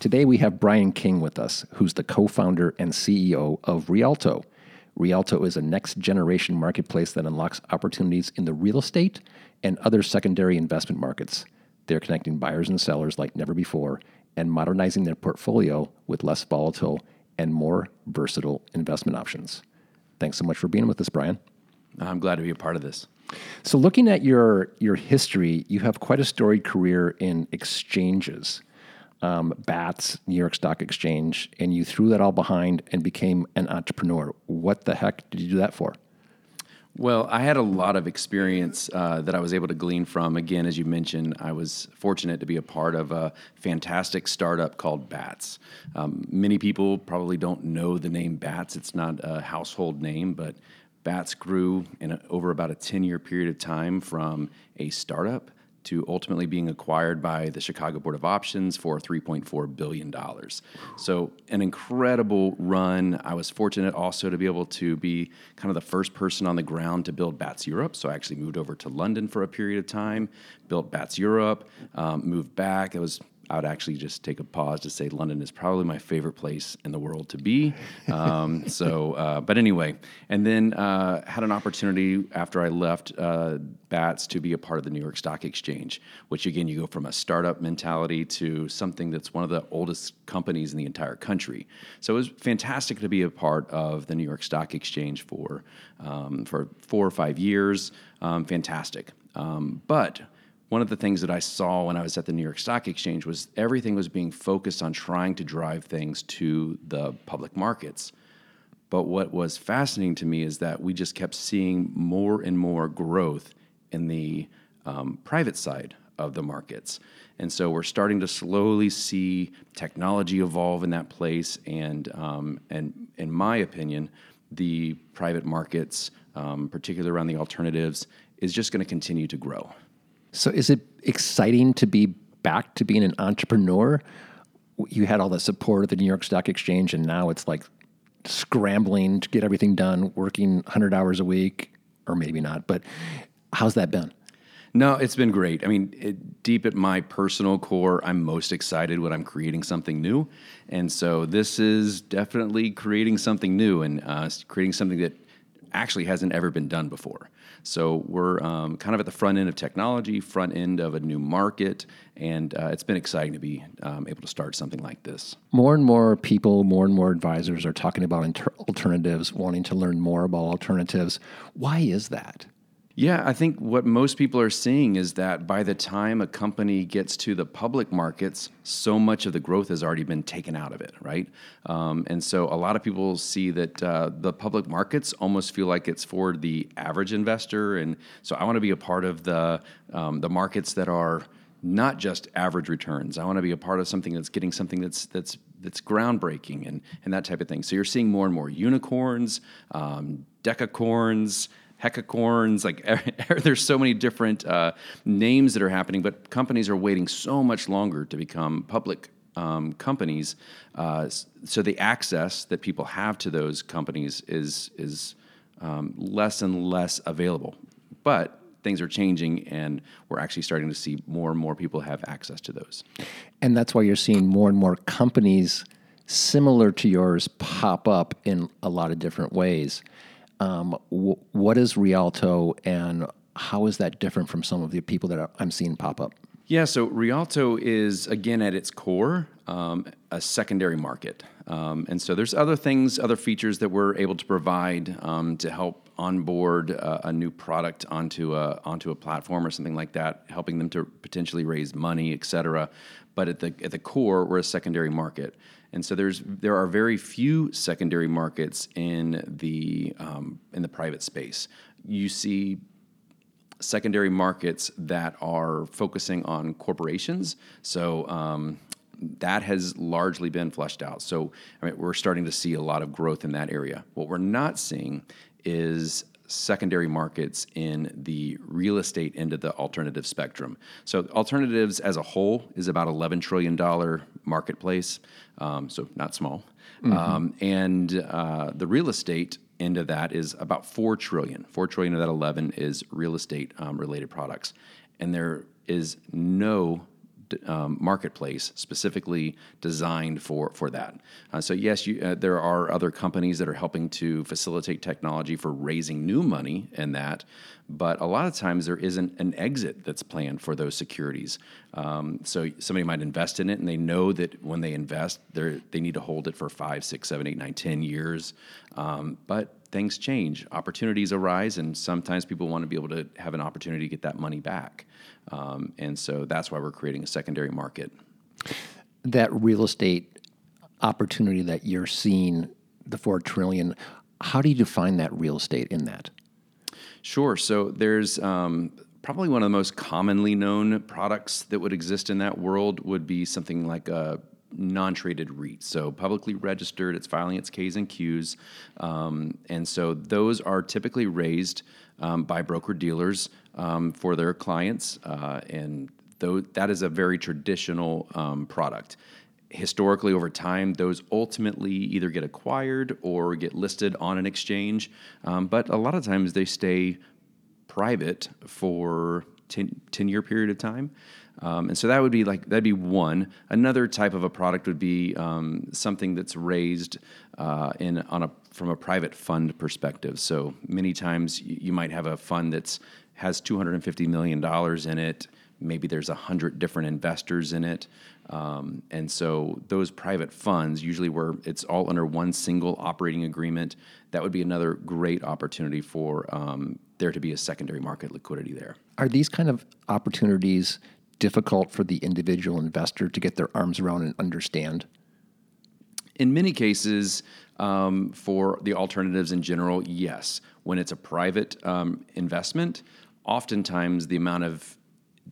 Today we have Brian King with us, who's the co founder and CEO of Rialto. Rialto is a next generation marketplace that unlocks opportunities in the real estate and other secondary investment markets. They're connecting buyers and sellers like never before and modernizing their portfolio with less volatile and more versatile investment options. Thanks so much for being with us, Brian. I'm glad to be a part of this. So, looking at your your history, you have quite a storied career in exchanges um, BATS, New York Stock Exchange, and you threw that all behind and became an entrepreneur. What the heck did you do that for? Well, I had a lot of experience uh, that I was able to glean from. Again, as you mentioned, I was fortunate to be a part of a fantastic startup called BATS. Um, many people probably don't know the name BATS, it's not a household name, but BATS grew in a, over about a 10 year period of time from a startup to ultimately being acquired by the Chicago Board of Options for $3.4 billion. So, an incredible run. I was fortunate also to be able to be kind of the first person on the ground to build BATS Europe. So, I actually moved over to London for a period of time, built BATS Europe, um, moved back. It was I would actually just take a pause to say London is probably my favorite place in the world to be. Um, so, uh, but anyway, and then uh, had an opportunity after I left uh, BATS to be a part of the New York Stock Exchange, which again, you go from a startup mentality to something that's one of the oldest companies in the entire country. So it was fantastic to be a part of the New York Stock Exchange for um, for four or five years. Um, fantastic, um, but one of the things that I saw when I was at the New York Stock Exchange was everything was being focused on trying to drive things to the public markets. But what was fascinating to me is that we just kept seeing more and more growth in the um, private side of the markets. And so we're starting to slowly see technology evolve in that place. And, um, and in my opinion, the private markets, um, particularly around the alternatives, is just going to continue to grow. So is it exciting to be back to being an entrepreneur? You had all the support of the New York Stock Exchange, and now it's like scrambling to get everything done, working 100 hours a week, or maybe not. But how's that been? No, it's been great. I mean, it, deep at my personal core, I'm most excited when I'm creating something new. And so this is definitely creating something new and uh, creating something that actually hasn't ever been done before. So we're um, kind of at the front end of technology, front end of a new market, and uh, it's been exciting to be um, able to start something like this. More and more people, more and more advisors are talking about inter- alternatives, wanting to learn more about alternatives. Why is that? Yeah, I think what most people are seeing is that by the time a company gets to the public markets, so much of the growth has already been taken out of it, right? Um, and so a lot of people see that uh, the public markets almost feel like it's for the average investor, and so I want to be a part of the um, the markets that are not just average returns. I want to be a part of something that's getting something that's that's that's groundbreaking and and that type of thing. So you're seeing more and more unicorns, um, decacorns hecacorns. Like there's so many different uh, names that are happening, but companies are waiting so much longer to become public um, companies. Uh, so the access that people have to those companies is is um, less and less available. But things are changing, and we're actually starting to see more and more people have access to those. And that's why you're seeing more and more companies similar to yours pop up in a lot of different ways. Um, w- what is Rialto and how is that different from some of the people that I'm seeing pop up? Yeah, so Rialto is, again, at its core, um, a secondary market. Um, and so there's other things, other features that we're able to provide um, to help onboard a, a new product onto a, onto a platform or something like that, helping them to potentially raise money, et cetera. But at the, at the core, we're a secondary market. And so there's there are very few secondary markets in the um, in the private space. You see secondary markets that are focusing on corporations. So um, that has largely been flushed out. So I mean, we're starting to see a lot of growth in that area. What we're not seeing is secondary markets in the real estate end of the alternative spectrum. So alternatives as a whole is about $11 trillion marketplace, um, so not small. Um, and uh, the real estate end of that is about 4 trillion. 4 trillion of that 11 is real estate um, related products. And there is no um, marketplace specifically designed for for that. Uh, so yes, you, uh, there are other companies that are helping to facilitate technology for raising new money in that, but a lot of times there isn't an exit that's planned for those securities. Um, so somebody might invest in it, and they know that when they invest, they they need to hold it for five, six, seven, eight, nine, ten years. Um, but things change, opportunities arise, and sometimes people want to be able to have an opportunity to get that money back. Um, and so that's why we're creating a secondary market. That real estate opportunity that you're seeing, the four trillion. How do you define that real estate in that? Sure. So there's um, probably one of the most commonly known products that would exist in that world would be something like a non-traded REIT. So publicly registered, it's filing its K's and Q's, um, and so those are typically raised um, by broker dealers um, for their clients, uh, and though that is a very traditional um, product. Historically over time those ultimately either get acquired or get listed on an exchange um, but a lot of times they stay private for 10, 10 year period of time um, and so that would be like that'd be one. Another type of a product would be um, something that's raised uh, in on a from a private fund perspective. So many times you, might have a fund that's has 250 million dollars in it. Maybe there's a hundred different investors in it. Um, and so those private funds usually where it's all under one single operating agreement that would be another great opportunity for um, there to be a secondary market liquidity there. Are these kind of opportunities difficult for the individual investor to get their arms around and understand? In many cases, um, for the alternatives in general, yes. When it's a private um, investment, oftentimes the amount of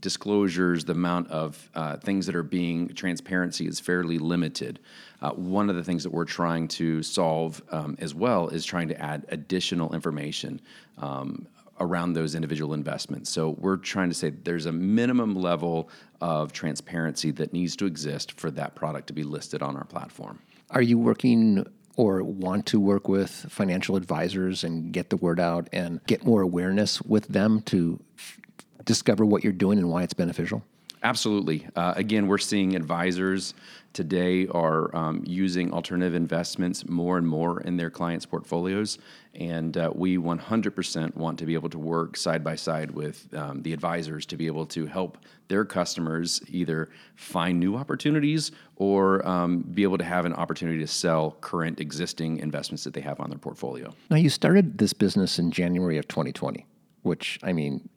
disclosures, the amount of uh, things that are being transparency is fairly limited. Uh, one of the things that we're trying to solve um, as well is trying to add additional information um, around those individual investments. So we're trying to say there's a minimum level of transparency that needs to exist for that product to be listed on our platform. Are you working or want to work with financial advisors and get the word out and get more awareness with them to f- discover what you're doing and why it's beneficial? Absolutely. Uh, again, we're seeing advisors today are um, using alternative investments more and more in their clients' portfolios, and uh, we 100% want to be able to work side by side with um, the advisors to be able to help their customers either find new opportunities or um, be able to have an opportunity to sell current existing investments that they have on their portfolio. Now, you started this business in January of 2020, which, I mean,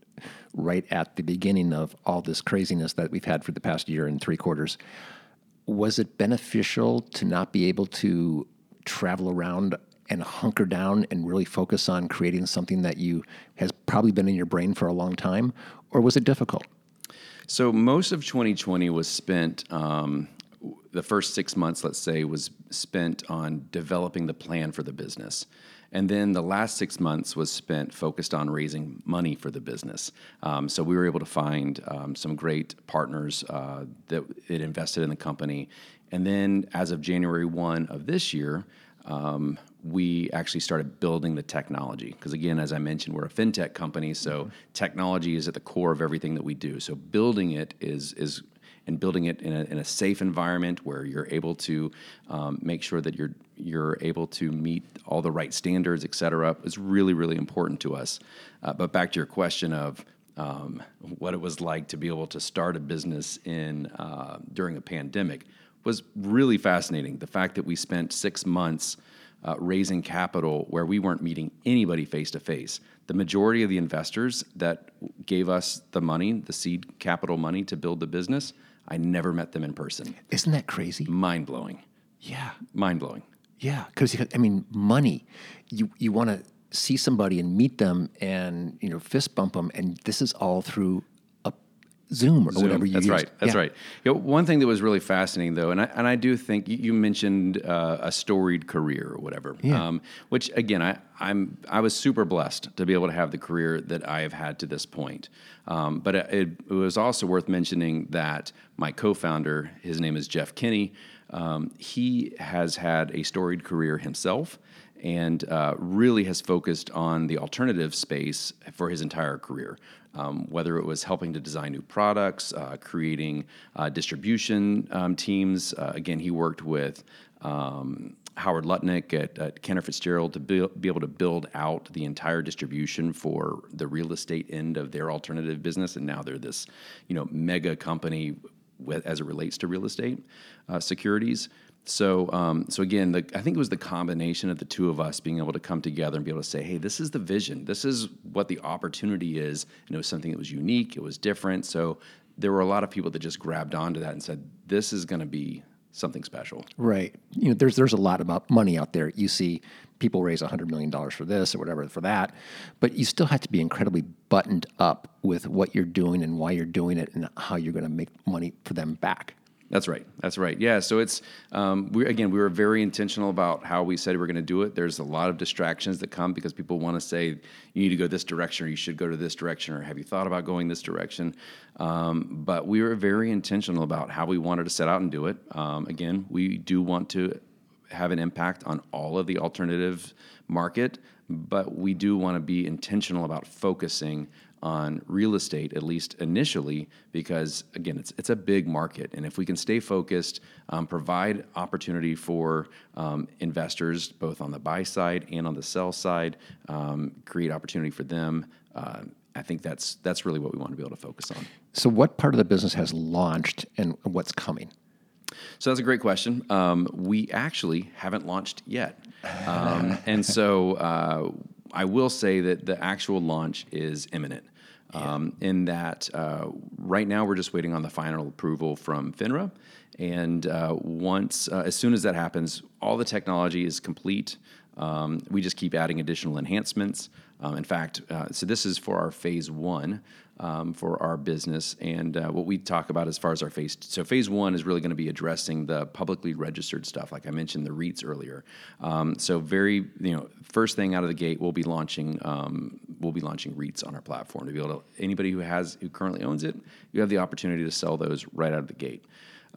right at the beginning of all this craziness that we've had for the past year and three quarters. Was it beneficial to not be able to travel around and hunker down and really focus on creating something that you has probably been in your brain for a long time, or was it difficult? So most of 2020 was spent. Um, the first six months, let's say, was spent on developing the plan for the business. And then the last six months was spent focused on raising money for the business. Um, so we were able to find um, some great partners uh, that it invested in the company. And then as of January 1 of this year, um, we actually started building the technology. Because again, as I mentioned, we're a fintech company, so mm-hmm. technology is at the core of everything that we do. So building it is is and building it in a, in a safe environment where you're able to um, make sure that you're you're able to meet all the right standards, et cetera, is really really important to us. Uh, but back to your question of um, what it was like to be able to start a business in uh, during a pandemic was really fascinating. The fact that we spent six months uh, raising capital where we weren't meeting anybody face to face. The majority of the investors that gave us the money, the seed capital money to build the business, I never met them in person. Isn't that crazy? Mind blowing. Yeah. Mind blowing. Yeah, because I mean, money. You you want to see somebody and meet them and you know fist bump them, and this is all through Zoom or Zoom. whatever you That's right. That's Yeah. right. You know, one thing that was really fascinating, though, and I, and I do think you, you mentioned uh, a storied career or whatever, Yeah. um, which again, I, I'm I was super blessed to be able to have the career that I have had to this point. Um, but it, it was also worth mentioning that my co-founder, his name is Jeff Kinney. Um, he has had a storied career himself and uh, really has focused on the alternative space for his entire career. Um, whether it was helping to design new products, uh, creating uh, distribution um, teams. Uh, again, he worked with um, Howard Lutnick at, at Fitzgerald to be, be able to build out the entire distribution for the real estate end of their alternative business, and now they're this, you know, mega company with, as it relates to real estate uh, securities. So, um, so again, the, I think it was the combination of the two of us being able to come together and be able to say, "Hey, this is the vision. This is what the opportunity is." And it was something that was unique. It was different. So there were a lot of people that just grabbed onto that and said, "This is going to be something special." Right. You know, there's there's a lot of money out there. You see people raise hundred million dollars for this or whatever for that, but you still have to be incredibly buttoned up with what you're doing and why you're doing it and how you're going to make money for them back. That's right. That's right. Yeah. So it's um, we again we were very intentional about how we said we are going to do it. There's a lot of distractions that come because people want to say you need to go this direction or you should go to this direction or have you thought about going this direction. Um, but we were very intentional about how we wanted to set out and do it. Um, again, we do want to have an impact on all of the alternative market, but we do want to be intentional about focusing on real estate at least initially because again it's it's a big market and if we can stay focused um, provide opportunity for um, investors both on the buy side and on the sell side um, create opportunity for them uh, I think that's that's really what we want to be able to focus on. So, what part of the business has launched and what's coming? So that's a great question. Um, we actually haven't launched yet, um, and so uh, I will say that the actual launch is imminent. Um, in that, uh, right now we're just waiting on the final approval from FINRA, and uh, once, uh, as soon as that happens, all the technology is complete. Um, we just keep adding additional enhancements. Um, in fact, uh, so this is for our phase one um, for our business, and uh, what we talk about as far as our phase. So phase one is really going to be addressing the publicly registered stuff, like I mentioned the REITs earlier. Um, so very, you know, first thing out of the gate, we'll be launching um, we'll be launching REITs on our platform to be able to anybody who has who currently owns it, you have the opportunity to sell those right out of the gate.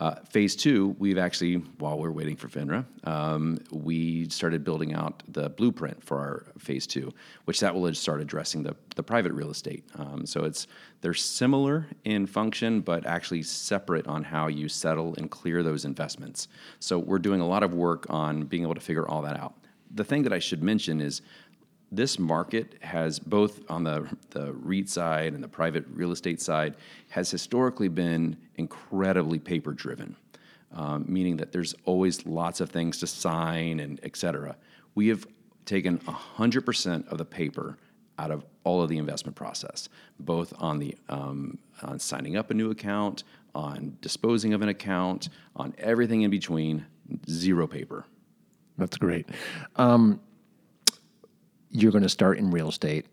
Uh, phase two, we've actually, while we're waiting for FINRA, um, we started building out the blueprint for our phase two, which that will start addressing the, the private real estate. Um, so it's they're similar in function, but actually separate on how you settle and clear those investments. So we're doing a lot of work on being able to figure all that out. The thing that I should mention is this market has both on the, the REIT side and the private real estate side has historically been incredibly paper driven, um, meaning that there's always lots of things to sign and et cetera. We have taken 100% of the paper out of all of the investment process, both on the um, on signing up a new account, on disposing of an account, on everything in between, zero paper. That's great. Um, you're going to start in real estate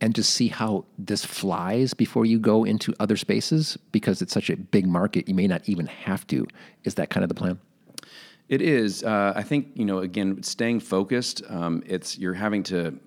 and just see how this flies before you go into other spaces because it's such a big market you may not even have to is that kind of the plan It is. Uh, I think you know. Again, staying focused. Um, it's you're having to,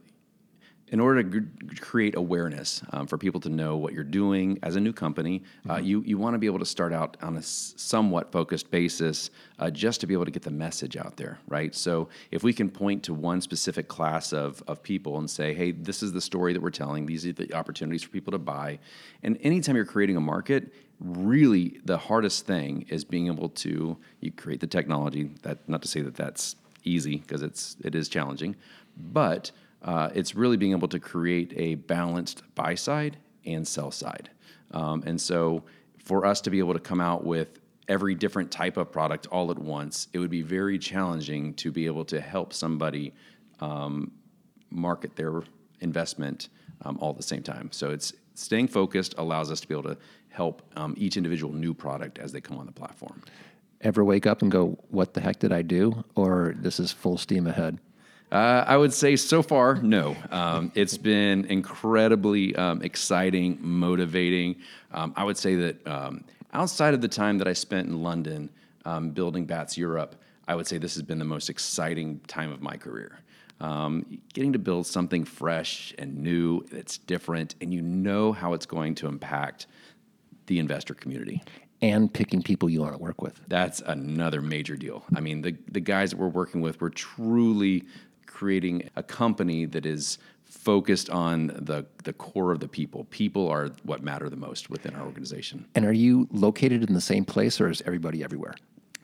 in order to g- create awareness um, for people to know what you're doing as a new company. Uh, you you want to be able to start out on a s- somewhat focused basis, uh, just to be able to get the message out there, right? So if we can point to one specific class of of people and say, hey, this is the story that we're telling. These are the opportunities for people to buy. And anytime you're creating a market, really the hardest thing is being able to you create the technology that not to say that that's easy because it's it is challenging but uh, it's really being able to create a balanced buy side and sell side um, and so for us to be able to come out with every different type of product all at once it would be very challenging to be able to help somebody um, market their investment um, all at the same time. So it's staying focused allows us to be able to help um, each individual new product as they come on the platform. ever wake up and go what the heck did i do or this is full steam ahead Uh, I would say so far, no. Um, it's been incredibly um, exciting, motivating. Um, I would say that um, outside of the time that I spent in London um, building Bats Europe, I would say this has been the most exciting time of my career. Um, getting to build something fresh and new that's different, and you know how it's going to impact the investor community. And picking people you want to work with. That's another major deal. I mean, the, the guys that we're working with, we're truly creating a company that is focused on the, the core of the people. People are what matter the most within our organization. And are you located in the same place or is everybody everywhere?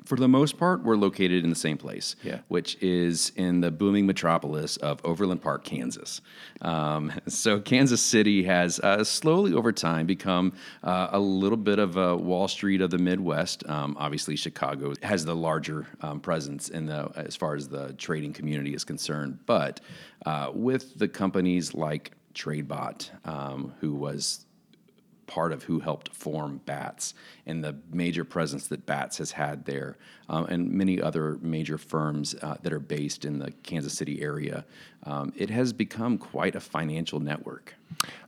For the most part, we're located in the same place, Yeah. which is in the booming metropolis of Overland Park, Kansas. Um, so, Kansas City has uh, slowly over time become uh, a little bit of a Wall Street of the Midwest. Um, obviously, Chicago has the larger um, presence in the as far as the trading community is concerned, but uh, with the companies like TradeBot, um, who was part of who helped form BATS and the major presence that BATS has had there, um, and many other major firms uh, that are based in the Kansas City area. Um, it has become quite a financial network.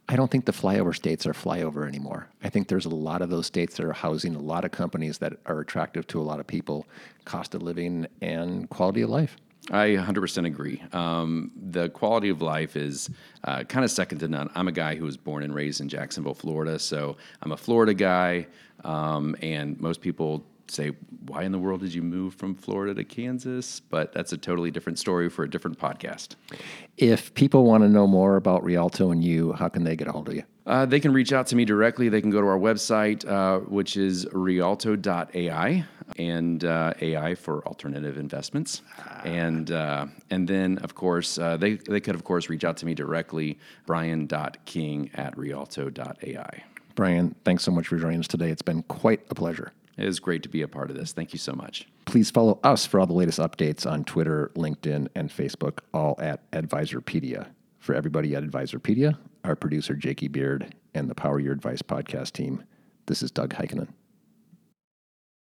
I don't think the flyover states are flyover anymore. I think there's a lot of those states that are housing a lot of companies that are attractive to a lot of people, cost of living and quality of life. I 100% agree. Um, the quality of life is uh, kind of second to none. I'm a guy who was born and raised in Jacksonville, Florida, so I'm a Florida guy. Um, and most people say, Why in the world did you move from Florida to Kansas? But that's a totally different story for a different podcast. If people want to know more about Rialto and you, how can they get a hold of you? Uh, they can reach out to me directly. They can go to our website, uh, which is rialto.ai, and uh, AI for alternative investments. And uh, and then, of course, uh, they, they could, of course, reach out to me directly, brian.king at rialto.ai. Brian, thanks so much for joining us today. It's been quite a pleasure. It is great to be a part of this. Thank you so much. Please follow us for all the latest updates on Twitter, LinkedIn, and Facebook, all at Advisorpedia. For everybody at Advisorpedia, our producer, Jakey Beard, and the Power Your Advice podcast team, this is Doug Heikkinen.